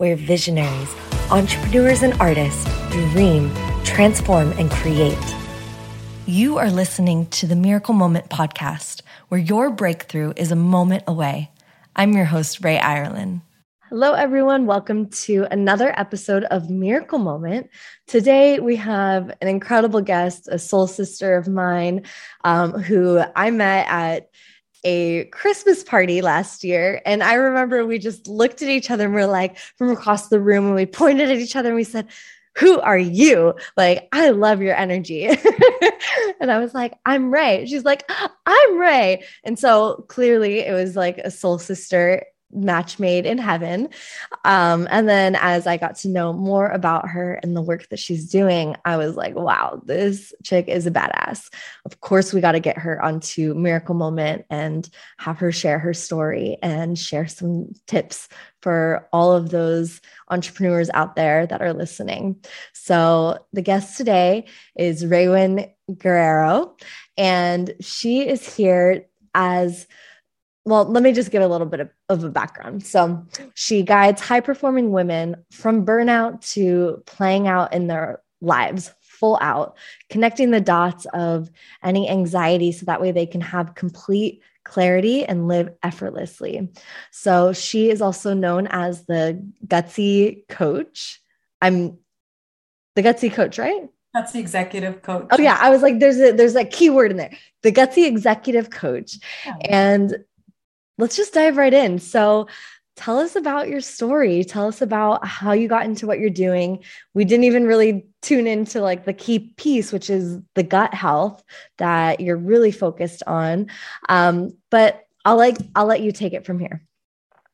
where visionaries, entrepreneurs, and artists dream, transform, and create. You are listening to the Miracle Moment podcast, where your breakthrough is a moment away. I'm your host, Rae Irelan. Hello, everyone. Welcome to another episode of Miracle Moment. Today, we have an incredible guest, a soul sister of mine, um, who I met at a Christmas party last year. And I remember we just looked at each other and we are like, from across the room, and we pointed at each other and we said, who are you? Like, I love your energy. and I was like, I'm Ray. She's like, I'm Ray. And so clearly it was like a soul sister match made in heaven. Um, and then as I got to know more about her and the work that she's doing, I was like, wow, this chick is a badass. Of course, we got to get her onto Miracle Moment and have her share her story and share some tips for all of those entrepreneurs out there that are listening. So, the guest today is Raewyn Guerrero, and she is here as well, let me just give a little bit of, of, a background. So, she guides high performing women from burnout to playing out in their lives full out, connecting the dots of any anxiety so that way they can have complete clarity and live effortlessly. So, she is also known as the gutsy coach. I'm the gutsy coach, right? That's the executive coach. Oh yeah, I was like, there's a there's a keyword in there, the gutsy executive coach, yeah. and let's just dive right in. So, tell us about your story. Tell us about how you got into what you're doing. We didn't even really tune into like the key piece, which is the gut health that you're really focused on. Um, but I'll like I'll let you take it from here.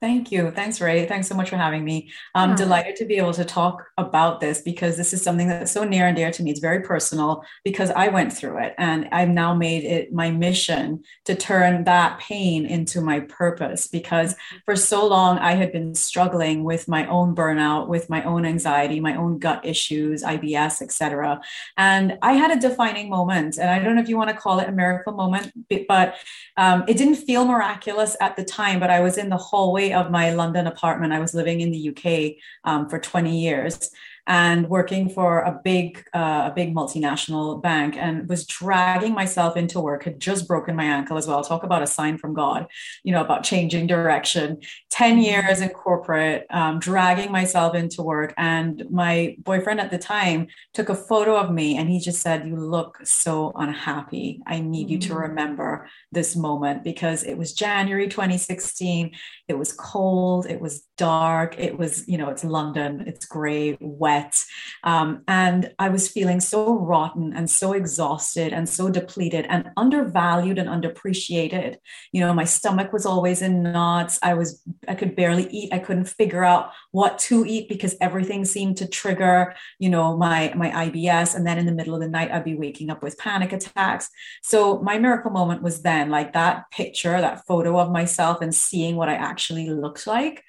Thank you. Thanks, Rae. Thanks so much for having me. I'm yeah. delighted to be able to talk about this because this is something that's so near and dear to me. It's very personal because I went through it and I've now made it my mission to turn that pain into my purpose because for so long I had been struggling with my own burnout, with my own anxiety, my own gut issues, IBS, etc. And I had a defining moment, and I don't know if you want to call it a miracle moment, but um, it didn't feel miraculous at the time, but I was in the hallway of my London apartment. I was living in the UK um, for 20 years and working for a big uh, a big multinational bank and was dragging myself into work had just broken my ankle as well. Talk about a sign from god you know about changing direction. 10 mm-hmm. years in corporate um, dragging myself into work and my boyfriend at the time took a photo of me and he just said you look so unhappy. I need you to mm-hmm. remember this moment because it was january 2016 it was cold. It was dark. It was you know it's london. It's gray wet wet. Um, and I was feeling so rotten and so exhausted and so depleted and undervalued and underappreciated. You know, my stomach was always in knots. I was, I could barely eat. I couldn't figure out what to eat because everything seemed to trigger, you know, my, my IBS. And then in the middle of the night, I'd be waking up with panic attacks. So my miracle moment was then like that picture, that photo of myself and seeing what I actually looked like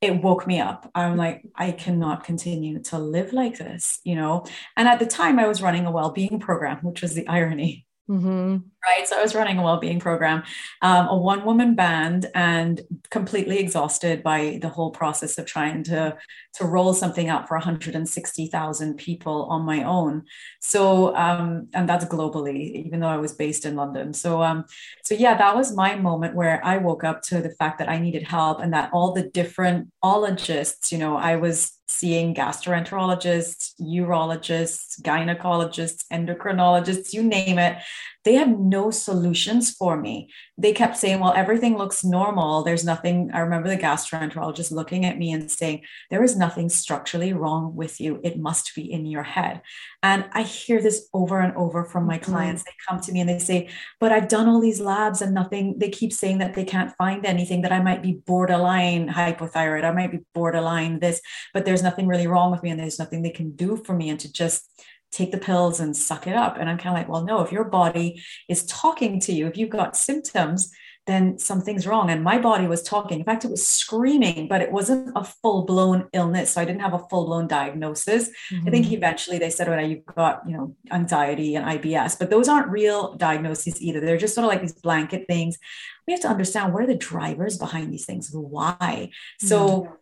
it woke me up. I'm like, I cannot continue to live like this, you know? And at the time, I was running a well being program, which was the irony. Mm-hmm. Right. So I was running a well-being program, um, a one-woman band, and completely exhausted by the whole process of trying to to roll something out for 160,000 people on my own. So, um, and that's globally, even though I was based in London. So, um, so yeah, that was my moment where I woke up to the fact that I needed help, and that all the different ologists, you know, I was seeing gastroenterologists, urologists, gynecologists, endocrinologists, you name it. They had no solutions for me. They kept saying, Well, everything looks normal. There's nothing. I remember the gastroenterologist looking at me and saying, There is nothing structurally wrong with you. It must be in your head. And I hear this over and over from my mm-hmm. clients. They come to me and they say, But I've done all these labs and nothing. They keep saying that they can't find anything, that I might be borderline hypothyroid. I might be borderline this, but there's nothing really wrong with me and there's nothing they can do for me. And to just take the pills and suck it up. And I'm kind of like, well, no, if your body is talking to you, if you've got symptoms, then something's wrong. And my body was talking. In fact, it was screaming, but it wasn't a full blown illness. So I didn't have a full blown diagnosis. Mm-hmm. I think mm-hmm. eventually they said, well, you've got, you know, anxiety and IBS, but those aren't real diagnoses either. They're just sort of like these blanket things. We have to understand what are the drivers behind these things? Why? So, mm-hmm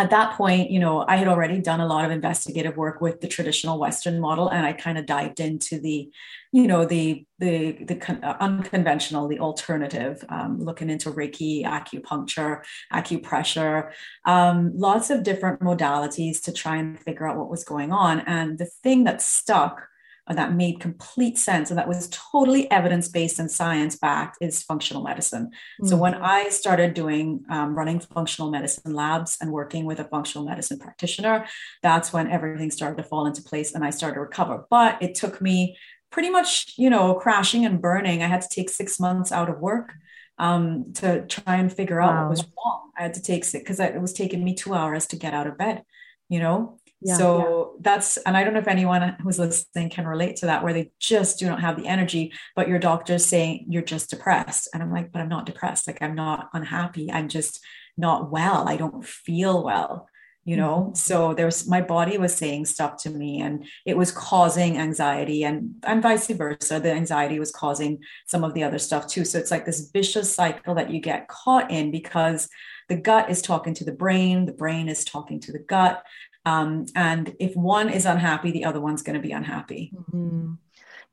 at that point, you know, I had already done a lot of investigative work with the traditional Western model, and I kind of dived into the, you know, the the the uh, unconventional, the alternative, um, looking into Reiki, acupuncture, acupressure, um, lots of different modalities to try and figure out what was going on. And the thing that stuck that made complete sense and that was totally evidence based and science backed is functional medicine. Mm-hmm. So when mm-hmm. I started doing um, running functional medicine labs and working with a functional medicine practitioner, that's when everything started to fall into place and I started to recover. But it took me pretty much, you know, crashing and burning. I had to take six months out of work um, to try and figure out wow. what was wrong. I had to take sick because it was taking me two hours to get out of bed, you know? Yeah, so yeah. that's, and I don't know if anyone who's listening can relate to that, where they just do not have the energy, but your doctor's saying you're just depressed. And I'm like, but I'm not depressed. Like, I'm not unhappy. I'm just not well. I don't feel well, you know? Mm-hmm. So there's, my body was saying stuff to me and it was causing anxiety and, and vice versa. The anxiety was causing some of the other stuff too. So it's like this vicious cycle that you get caught in because the gut is talking to the brain, the brain is talking to the gut. Um, and if one is unhappy, the other one's going to be unhappy. Mm-hmm.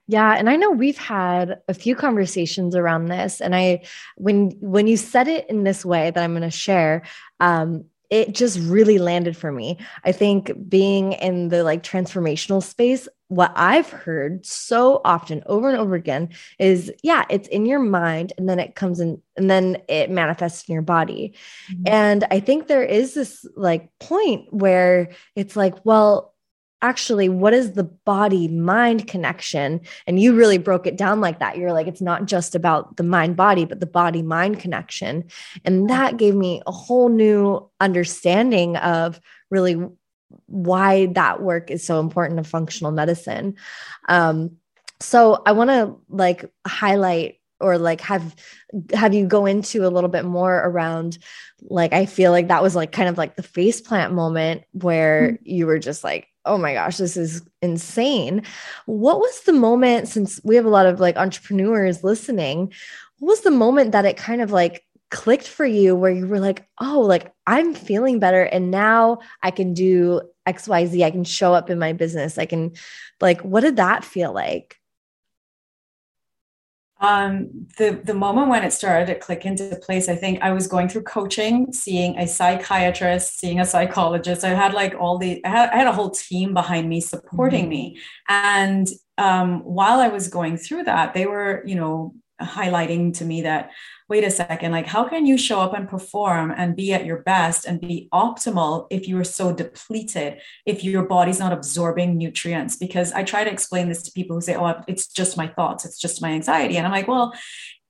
Yeah, and I know we've had a few conversations around this, and I, when when you said it in this way that I'm going to share, um, it just really landed for me. I think being in the like transformational space, what I've heard so often over and over again is yeah, it's in your mind and then it comes in and then it manifests in your body. Mm-hmm. And I think there is this like point where it's like, well, actually what is the body mind connection and you really broke it down like that you're like it's not just about the mind body but the body mind connection and that gave me a whole new understanding of really why that work is so important to functional medicine um, so i want to like highlight or like have have you go into a little bit more around like i feel like that was like kind of like the face plant moment where mm-hmm. you were just like oh my gosh, this is insane. What was the moment, since we have a lot of like entrepreneurs listening, what was the moment that it kind of like clicked for you where you were like, oh, like I'm feeling better and now I can do XYZ. I can show up in my business. I can, like, what did that feel like? um, the the moment when it started to click into place, I think I was going through coaching, seeing a psychiatrist, seeing a psychologist. I had like all the I had, I had a whole team behind me supporting mm-hmm. me, and um, while I was going through that, they were you know highlighting to me that wait a second, like how can you show up and perform and be at your best and be optimal if you are so depleted, if your body's not absorbing nutrients? Because I try to explain this to people who say, oh, it's just my thoughts, it's just my anxiety. And I'm like, well,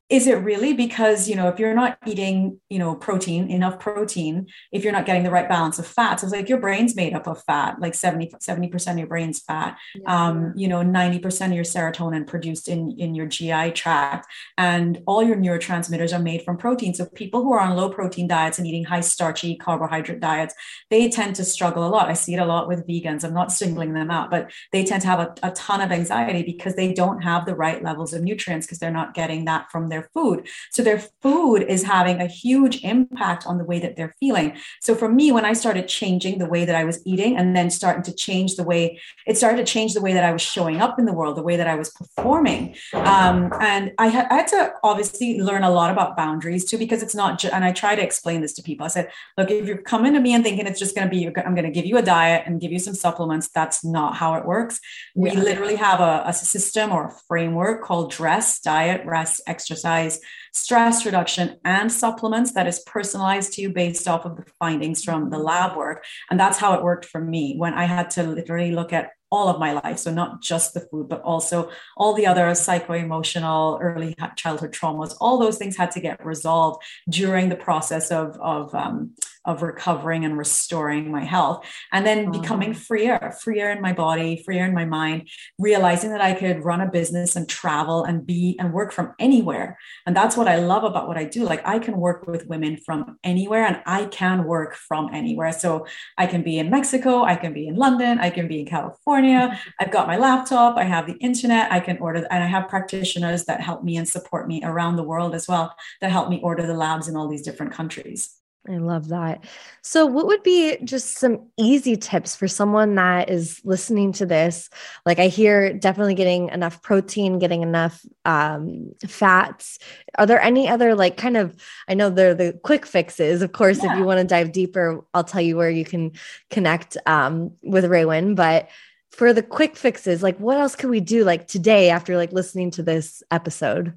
is it really because you know if you're not eating you know protein enough protein if you're not getting the right balance of fats it's like your brain's made up of fat like 70 70% of your brain's fat. Yeah. um, you know 90% of your serotonin produced in in your gi tract and all your neurotransmitters are made from protein. So people who are on low protein diets and eating high starchy carbohydrate diets they tend to struggle a lot. I see it a lot with vegans. I'm not singling them out but they tend to have a, a ton of anxiety because they don't have the right levels of nutrients because they're not getting that from their their food. So their food is having a huge impact on the way that they're feeling. So for me, when I started changing the way that I was eating and then starting to change the way it started to change the way that I was showing up in the world, the way that I was performing. Um, and I had, I had to obviously learn a lot about boundaries too, because it's not, ju- and I try to explain this to people. I said, look, if you're coming to me and thinking it's just going to be, I'm going to give you a diet and give you some supplements, that's not how it works. We yeah. literally have a, a system or a framework called DRESS, diet, rest, exercise exercise, stress reduction, and supplements that is personalized to you based off of the findings from the lab work. And that's how it worked for me when I had to literally look at all of my life. So not just the food, but also all the other psycho-emotional early childhood traumas. All those things had to get resolved during the process of, of um, of recovering and restoring my health and then becoming mm. freer freer in my body freer in my mind realizing that i could run a business and travel and be and work from anywhere. And that's what i love about what i do. Like i can work with women from anywhere and i can work from anywhere. So i can be in mexico i can be in london i can be in california. I've got my laptop i have the internet i can order and i have practitioners that help me and support me around the world as well that help me order the labs in all these different countries I love that. So, what would be just some easy tips for someone that is listening to this? Like, I hear definitely getting enough protein, getting enough um, fats. Are there any other, like, kind of, I know they're the quick fixes. Of course, yeah. if you want to dive deeper, I'll tell you where you can connect um, with Raewyn. But for the quick fixes, like, what else can we do, like, today after, like, listening to this episode?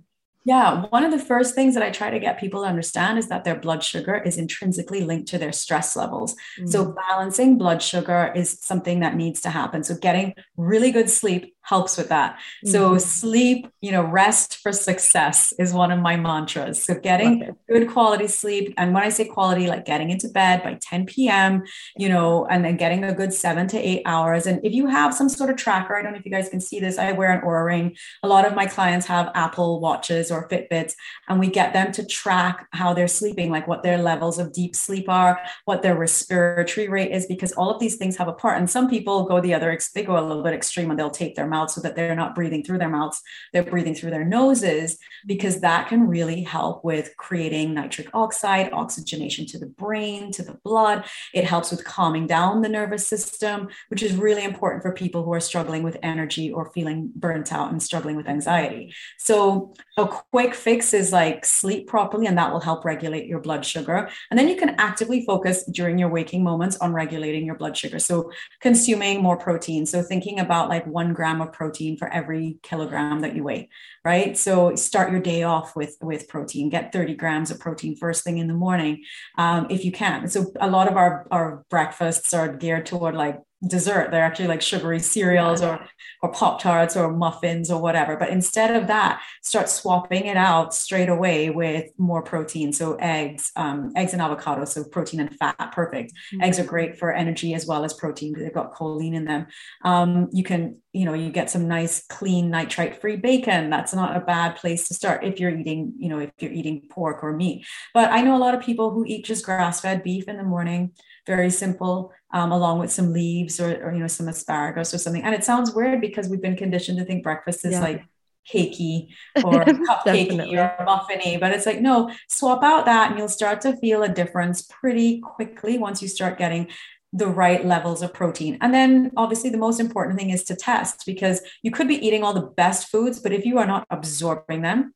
Yeah, one of the first things that I try to get people to understand is that their blood sugar is intrinsically linked to their stress levels. Mm-hmm. So, mm. balancing blood sugar is something that needs to happen. So, getting really good sleep helps with that. Mm-hmm. So sleep, you know, rest for success is one of my mantras. So getting good quality sleep. And when I say quality, like getting into bed by 10 p.m., you know, and then getting a good seven to eight hours. And if you have some sort of tracker, I don't know if you guys can see this, I wear an Oura ring. A lot of my clients have Apple watches or Fitbits, and we get them to track how they're sleeping, like what their levels of deep sleep are, what their respiratory rate is, because all of these things have a part. And some people go the other, they go a little bit extreme and they'll take their mouth so that they're not breathing through their mouths, they're breathing through their noses, because that can really help with creating nitric oxide, oxygenation to the brain, to the blood. It helps with calming down the nervous system, which is really important for people who are struggling with energy or feeling burnt out and struggling with anxiety. So, a quick fix is like sleep properly, and that will help regulate your blood sugar. And then you can actively focus during your waking moments on regulating your blood sugar. So, consuming more protein. So, thinking about like one gram of protein for every kilogram that you weigh, right? So start your day off with with protein. Get 30 grams of protein first thing in the morning, um, if you can. So a lot of our our breakfasts are geared toward like dessert. They're actually like sugary cereals or or pop tarts or muffins or whatever. But instead of that, start swapping it out straight away with more protein. So eggs, um, eggs and avocado. So protein and fat, perfect. Mm-hmm. Eggs are great for energy as well as protein because they've got choline in them. Um, you can, you know, you get some nice, clean, nitrite-free bacon. That's not a bad place to start if you're eating, you know, if you're eating pork or meat. But I know a lot of people who eat just grass-fed beef in the morning very simple, um, along with some leaves or, or, you know, some asparagus or something. And it sounds weird because we've been conditioned to think breakfast is yeah. like cakey or cupcakey or muffiny, but it's like, no, swap out that and you'll start to feel a difference pretty quickly once you start getting the right levels of protein. And then obviously the most important thing is to test because you could be eating all the best foods, but if you are not absorbing them,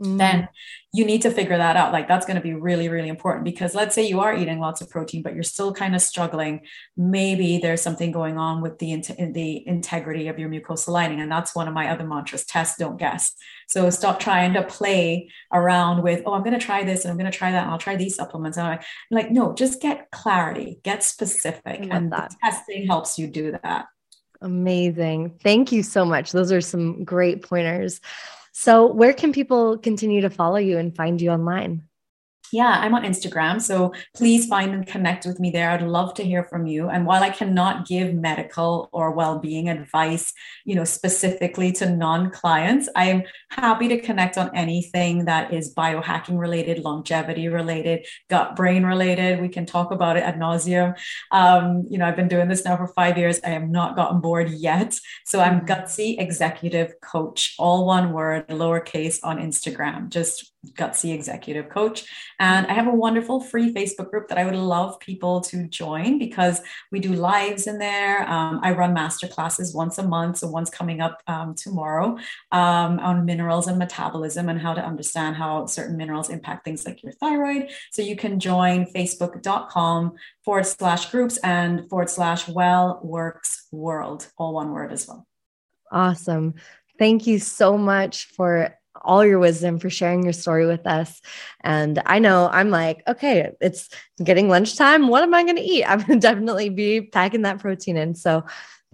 mm. then you need to figure that out. Like that's going to be really, really important because let's say you are eating lots of protein, but you're still kind of struggling. Maybe there's something going on with the the integrity of your mucosal lining, and that's one of my other mantras: test, don't guess. So stop trying to play around with, oh, I'm going to try this and I'm going to try that, and I'll try these supplements. And I'm like, no, just get clarity, get specific, and that. testing helps you do that. Amazing. Thank you so much. Those are some great pointers. So, where can people continue to follow you and find you online? Yeah, I'm on Instagram. So please find and connect with me there. I'd love to hear from you. And while I cannot give medical or well-being advice, you know, specifically to non-clients, I am happy to connect on anything that is biohacking related, longevity related, gut brain related. We can talk about it ad nauseum. Um, you know, I've been doing this now for five years. I have not gotten bored yet. So I'm mm-hmm. Gutsy Executive Coach, all one word, lowercase on Instagram. Just Gutsy Executive Coach. And I have a wonderful free Facebook group that I would love people to join because we do lives in there. Um, I run master classes once a month. So one's coming up um, tomorrow um, on minerals and metabolism and how to understand how certain minerals impact things like your thyroid. So you can join facebook.com forward slash groups and forward slash well works world, all one word as well. Awesome. Thank you so much for all your wisdom, for sharing your story with us. And I know I'm like, okay, it's getting lunchtime. What am I going to eat? I'm going to definitely be packing that protein in. So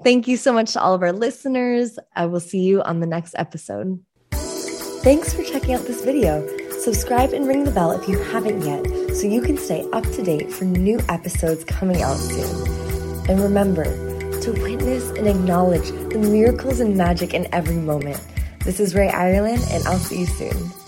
thank you so much to all of our listeners. I will see you on the next episode. Thanks for checking out this video. Subscribe and ring the bell if you haven't yet so you can stay up to date for new episodes coming out soon. And remember to witness and acknowledge the miracles and magic in every moment this is Rae Irelan, and I'll see you soon.